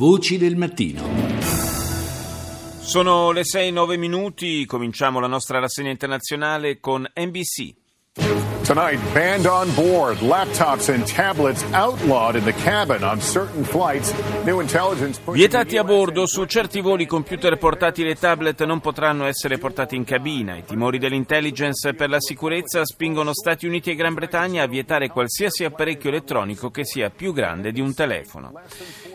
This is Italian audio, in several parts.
Voci del mattino. Sono le 6-9 minuti, cominciamo la nostra rassegna internazionale con NBC. Tonight, banned on board, laptops and tablets outlawed in the cabin on certain flights. New intelligence Vietati a bordo, su certi voli computer portatili e tablet non potranno essere portati in cabina. I timori dell'intelligence per la sicurezza spingono Stati Uniti e Gran Bretagna a vietare qualsiasi apparecchio elettronico che sia più grande di un telefono.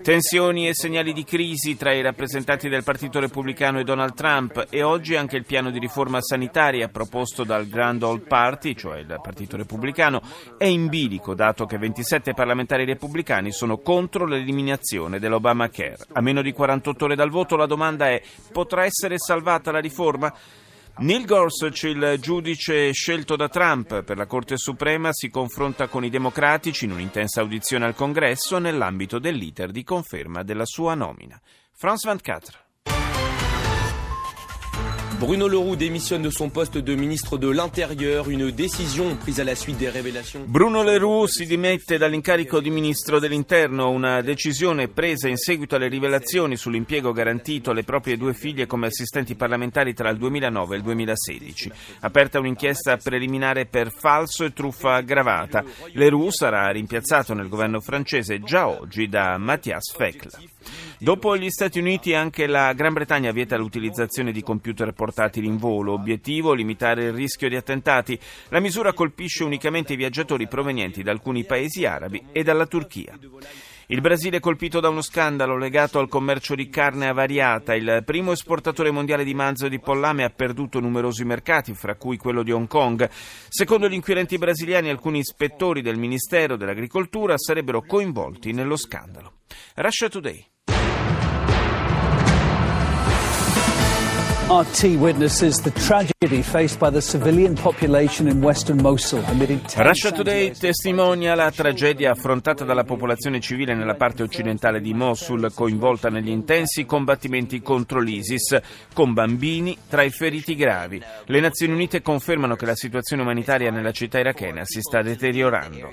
Tensioni e segnali di crisi tra i rappresentanti del Partito Repubblicano e Donald Trump e oggi anche il piano di riforma sanitaria proposto dal Grand Old Party, cioè il Partito Repubblicano, è in bilico dato che 27 parlamentari repubblicani sono contro l'eliminazione dell'Obamacare. A meno di 48 ore dal voto la domanda è potrà essere salvata la riforma? Neil Gorsuch, il giudice scelto da Trump per la Corte Suprema, si confronta con i democratici in un'intensa audizione al Congresso nell'ambito dell'iter di conferma della sua nomina. Franz Van Catra. Bruno Leroux démissionne de son poste de ministre de l'Intérieur, une décision prise à la suite des révélations. Bruno Leroux si dimette dall'incarico di ministro dell'Interno, una decisione presa in seguito alle rivelazioni sull'impiego garantito alle proprie due figlie come assistenti parlamentari tra il 2009 e il 2016. Aperta un'inchiesta preliminare per falso e truffa aggravata. Leroux sarà rimpiazzato nel governo francese già oggi da Mathias Fekl. Dopo gli Stati Uniti anche la Gran Bretagna vieta l'utilizzazione di computer portatili in volo. Obiettivo limitare il rischio di attentati. La misura colpisce unicamente i viaggiatori provenienti da alcuni paesi arabi e dalla Turchia. Il Brasile è colpito da uno scandalo legato al commercio di carne avariata. Il primo esportatore mondiale di manzo e di pollame ha perduto numerosi mercati, fra cui quello di Hong Kong. Secondo gli inquirenti brasiliani, alcuni ispettori del Ministero dell'Agricoltura sarebbero coinvolti nello scandalo. Russia Today. RT witnesses the tragedy faced by the civilian population in western Mosul Russia Today testimonia la tragedia affrontata dalla popolazione civile nella parte occidentale di Mosul, coinvolta negli intensi combattimenti contro l'ISIS, con bambini tra i feriti gravi. Le Nazioni Unite confermano che la situazione umanitaria nella città irachena si sta deteriorando.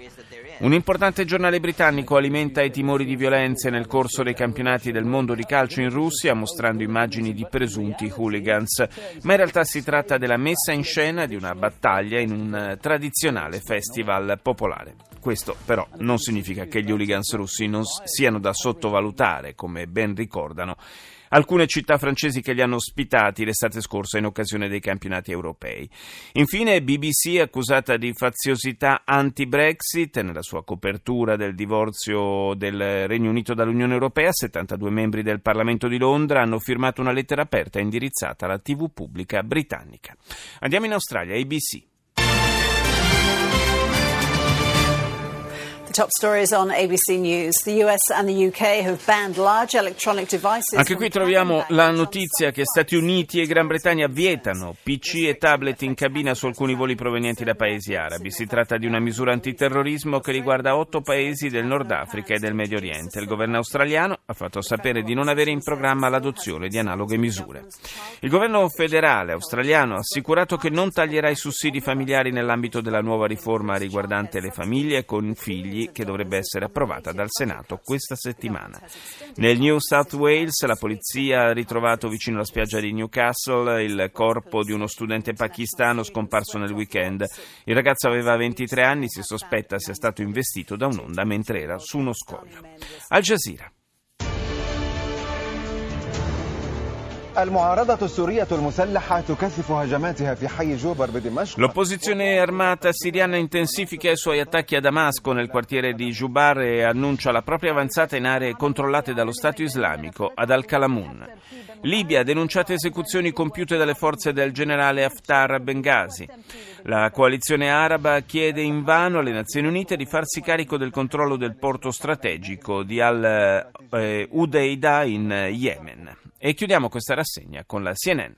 Un importante giornale britannico alimenta i timori di violenze nel corso dei campionati del mondo di calcio in Russia, mostrando immagini di presunti hooligans, ma in realtà si tratta della messa in scena di una battaglia in un tradizionale festival popolare. Questo però non significa che gli hooligans russi non siano da sottovalutare, come ben ricordano alcune città francesi che li hanno ospitati l'estate scorsa in occasione dei campionati europei. Infine, BBC accusata di faziosità anti-Brexit nella sua copertura del divorzio del Regno Unito dall'Unione Europea. 72 membri del Parlamento di Londra hanno firmato una lettera aperta indirizzata alla TV pubblica britannica. Andiamo in Australia, ABC. Anche qui troviamo la notizia che Stati Uniti e Gran Bretagna vietano PC e tablet in cabina su alcuni voli provenienti da paesi arabi. Si tratta di una misura antiterrorismo che riguarda otto paesi del Nord Africa e del Medio Oriente. Il governo australiano ha fatto sapere di non avere in programma l'adozione di analoghe misure. Il governo federale australiano ha assicurato che non taglierà i sussidi familiari nell'ambito della nuova riforma riguardante le famiglie con figli che dovrebbe essere approvata dal Senato questa settimana. Nel New South Wales la polizia ha ritrovato vicino alla spiaggia di Newcastle il corpo di uno studente pakistano scomparso nel weekend. Il ragazzo aveva 23 anni, si sospetta sia stato investito da un'onda mentre era su uno scoglio. Al Jazeera. المعارضة السورية المسلحة تكثف هجماتها في حي جوبر بدمشق L'opposizione armata siriana intensifica i suoi attacchi a Damasco nel quartiere di Jubar e annuncia la propria avanzata in aree controllate dallo Stato islamico ad Al-Kalamun. Libia ha denunciato esecuzioni compiute dalle forze del generale Haftar a Benghazi. La coalizione araba chiede invano alle Nazioni Unite di farsi carico del controllo del porto strategico di Al-Udeida in Yemen. E chiudiamo questa rassegna con la CNN.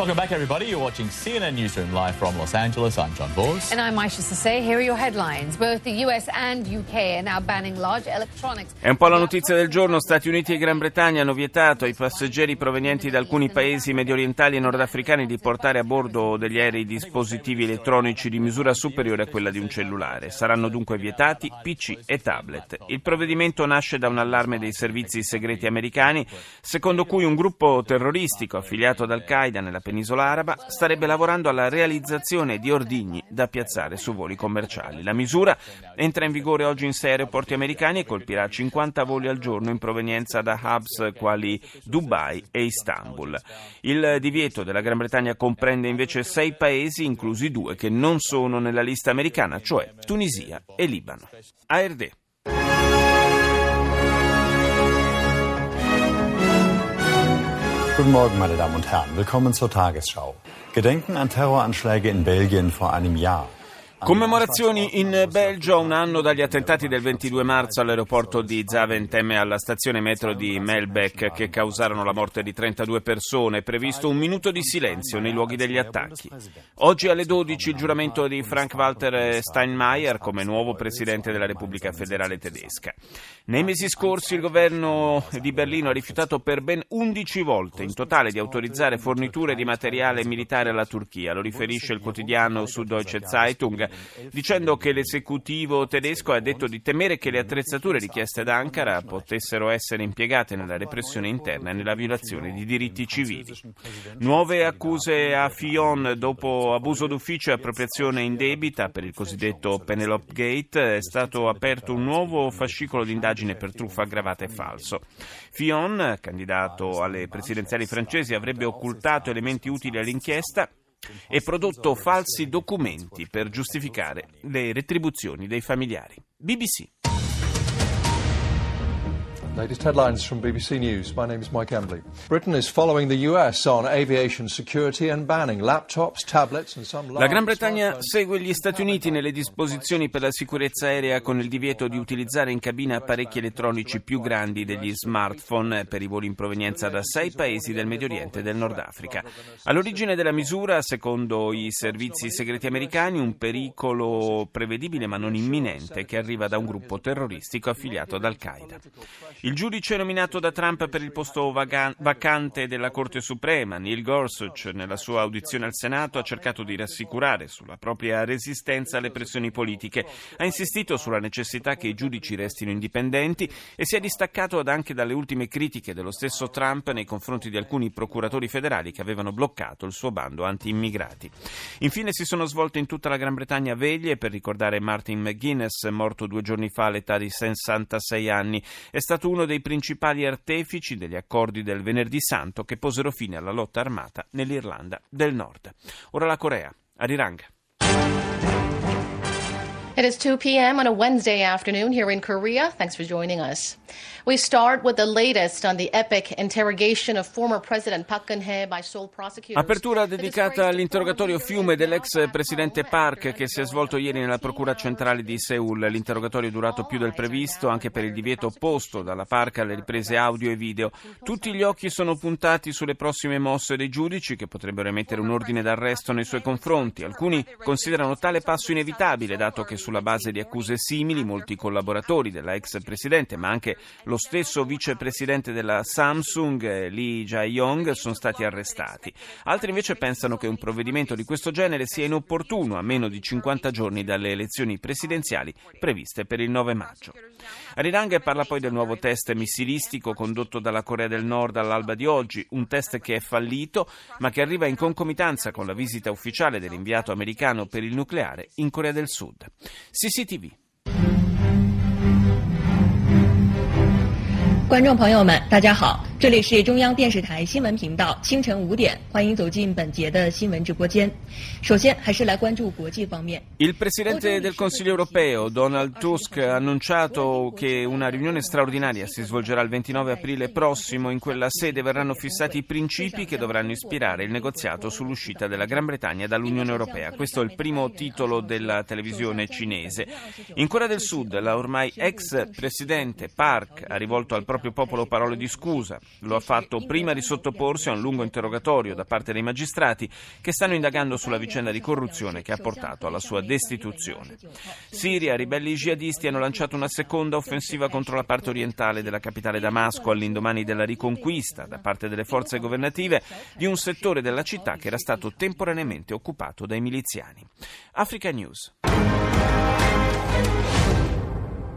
Welcome back, everybody. You're watching CNN Newsroom live from Los Angeles. I'm John Bors. And I'm Aisha Sase. Here are your headlines. Both the US and UK are now banning large electronics. È un po' la notizia del giorno. Stati Uniti e Gran Bretagna hanno vietato ai passeggeri provenienti da alcuni paesi mediorientali e nordafricani di portare a bordo degli aerei dispositivi elettronici di misura superiore a quella di un cellulare. Saranno dunque vietati PC e tablet. Il provvedimento nasce da un allarme dei servizi segreti americani, secondo cui un gruppo terroristico affiliato ad Al-Qaeda nella penisola araba starebbe lavorando alla realizzazione di ordigni da piazzare su voli commerciali. La misura entra in vigore oggi in sei aeroporti americani e colpirà 50 voli al giorno in provenienza da hubs quali Dubai e Istanbul. Il divieto della Gran Bretagna comprende invece sei paesi, inclusi due che non sono nella lista americana, cioè Tunisia e Libano. ARD. Guten Morgen, meine Damen und Herren. Willkommen zur Tagesschau. Gedenken an Terroranschläge in Belgien vor einem Jahr. Commemorazioni in Belgio un anno dagli attentati del 22 marzo all'aeroporto di Zaventem e alla stazione metro di Melbeck che causarono la morte di 32 persone. È previsto un minuto di silenzio nei luoghi degli attacchi. Oggi alle 12 il giuramento di Frank-Walter Steinmeier come nuovo presidente della Repubblica Federale Tedesca. Nei mesi scorsi il governo di Berlino ha rifiutato per ben 11 volte in totale di autorizzare forniture di materiale militare alla Turchia. Lo riferisce il quotidiano Süddeutsche Zeitung dicendo che l'esecutivo tedesco ha detto di temere che le attrezzature richieste da Ankara potessero essere impiegate nella repressione interna e nella violazione di diritti civili. Nuove accuse a Fion dopo abuso d'ufficio e appropriazione indebita per il cosiddetto Penelope Gate è stato aperto un nuovo fascicolo di indagine per truffa aggravata e falso. Fion, candidato alle presidenziali francesi, avrebbe occultato elementi utili all'inchiesta e prodotto falsi documenti per giustificare le retribuzioni dei familiari. BBC. Latest headlines from BBC News. My name is Mike Embley. Britain is following the US on aviation security and banning laptops, tablets and some La Gran Bretagna segue gli Stati Uniti nelle disposizioni per la sicurezza aerea con il divieto di utilizzare in cabina apparecchi elettronici più grandi degli smartphone per i voli in provenienza da sei paesi del Medio Oriente e del Nord Africa. All'origine della misura, secondo i servizi segreti americani, un pericolo prevedibile ma non imminente che arriva da un gruppo terroristico affiliato ad Al-Qaeda. Il giudice nominato da Trump per il posto vacante della Corte Suprema, Neil Gorsuch, nella sua audizione al Senato ha cercato di rassicurare sulla propria resistenza alle pressioni politiche, ha insistito sulla necessità che i giudici restino indipendenti e si è distaccato anche dalle ultime critiche dello stesso Trump nei confronti di alcuni procuratori federali che avevano bloccato il suo bando anti-immigrati. Infine si sono svolte in tutta la Gran Bretagna veglie per ricordare Martin McGuinness, morto due giorni fa all'età di 66 anni. È stato uno dei principali artefici degli accordi del Venerdì Santo che posero fine alla lotta armata nell'Irlanda del Nord. Ora la Corea. Arirang. It is 2 p.m. on a Wednesday afternoon here in Korea. Thanks for joining us. We start with the latest on the epic interrogation of former President Park Geun-hye by Seoul prosecutors. Apertura dedicata all'interrogatorio fiume dell'ex presidente Park che si è svolto ieri nella Procura centrale di Seoul. L'interrogatorio è durato più del previsto anche per il divieto opposto dalla Park alle riprese audio e video. Tutti gli occhi sono puntati sulle prossime mosse dei giudici che potrebbero emettere un ordine d'arresto nei suoi confronti. Alcuni considerano tale passo inevitabile dato che sulla base di accuse simili molti collaboratori della ex presidente ma anche lo stesso vicepresidente della Samsung, Lee Jae-yong, sono stati arrestati. Altri invece pensano che un provvedimento di questo genere sia inopportuno a meno di 50 giorni dalle elezioni presidenziali previste per il 9 maggio. Arirang parla poi del nuovo test missilistico condotto dalla Corea del Nord all'alba di oggi, un test che è fallito ma che arriva in concomitanza con la visita ufficiale dell'inviato americano per il nucleare in Corea del Sud. CCTV 观众朋友们，大家好，这里是中央电视台新闻频道，清晨五点，欢迎走进本节的新闻直播间。首先，还是来关注国际方面。 Il Presidente del Consiglio europeo, Donald Tusk, ha annunciato che una riunione straordinaria si svolgerà il 29 aprile prossimo. In quella sede verranno fissati i principi che dovranno ispirare il negoziato sull'uscita della Gran Bretagna dall'Unione Europea. Questo è il primo titolo della televisione cinese. In Corea del Sud, la ormai ex Presidente Park ha rivolto al proprio popolo parole di scusa. lo ha fatto prima di sottoporsi a un lungo interrogatorio da parte dei magistrati che stanno indagando sulla vicenda di corruzione che ha portato alla sua destituzione. Siria, ribelli jihadisti hanno lanciato una seconda offensiva contro la parte orientale della capitale Damasco all'indomani della riconquista da parte delle forze governative di un settore della città che era stato temporaneamente occupato dai miliziani. Africa News.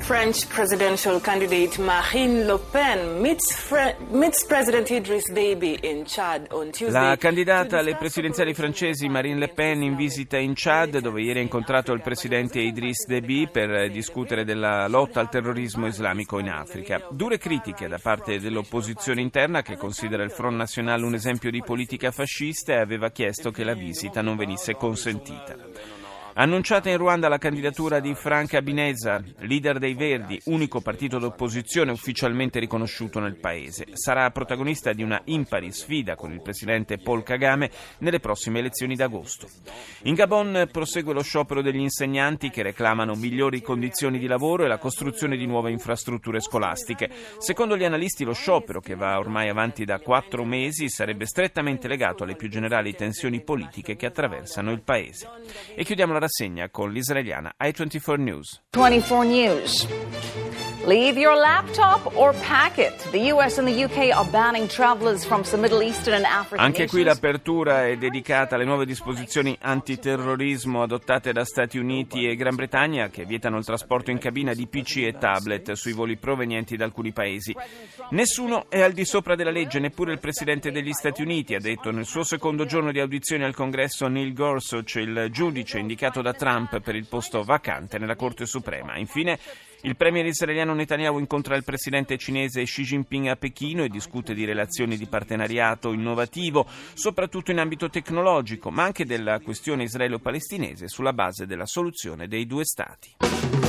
French presidential candidate Marine Le Pen meets, Fre- meets President Idris Deby in Chad on Tuesday. La candidata alle presidenziali francesi Marine Le Pen in visita in Chad, dove ieri ha incontrato il presidente Idris Deby per discutere della lotta al terrorismo islamico in Africa. Dure critiche da parte dell'opposizione interna che considera il Front National un esempio di politica fascista e aveva chiesto che la visita non venisse consentita. Annunciata in Ruanda la candidatura di Frank Abineza, leader dei Verdi, unico partito d'opposizione ufficialmente riconosciuto nel paese. Sarà protagonista di una impari sfida con il presidente Paul Kagame nelle prossime elezioni d'agosto. In Gabon prosegue lo sciopero degli insegnanti che reclamano migliori condizioni di lavoro e la costruzione di nuove infrastrutture scolastiche. Secondo gli analisti lo sciopero, che va ormai avanti da quattro mesi, sarebbe strettamente legato alle più generali tensioni politiche che attraversano il paese. E chiudiamo la rassegna con l'israeliana i24 News. 24 News. Leave your laptop or pack it. The US and the UK are banning travelers from some Middle Eastern and African Anche qui l'apertura è dedicata alle nuove disposizioni antiterrorismo adottate da Stati Uniti e Gran Bretagna che vietano il trasporto in cabina di PC e tablet sui voli provenienti da alcuni paesi. Nessuno è al di sopra della legge, neppure il presidente degli Stati Uniti, ha detto nel suo secondo giorno di audizione al congresso Neil Gorsuch, il giudice indicato da Trump per il posto vacante nella Corte Suprema. Infine, il premier israeliano Netanyahu incontra il presidente cinese Xi Jinping a Pechino e discute di relazioni di partenariato innovativo, soprattutto in ambito tecnologico, ma anche della questione israelo-palestinese sulla base della soluzione dei due Stati.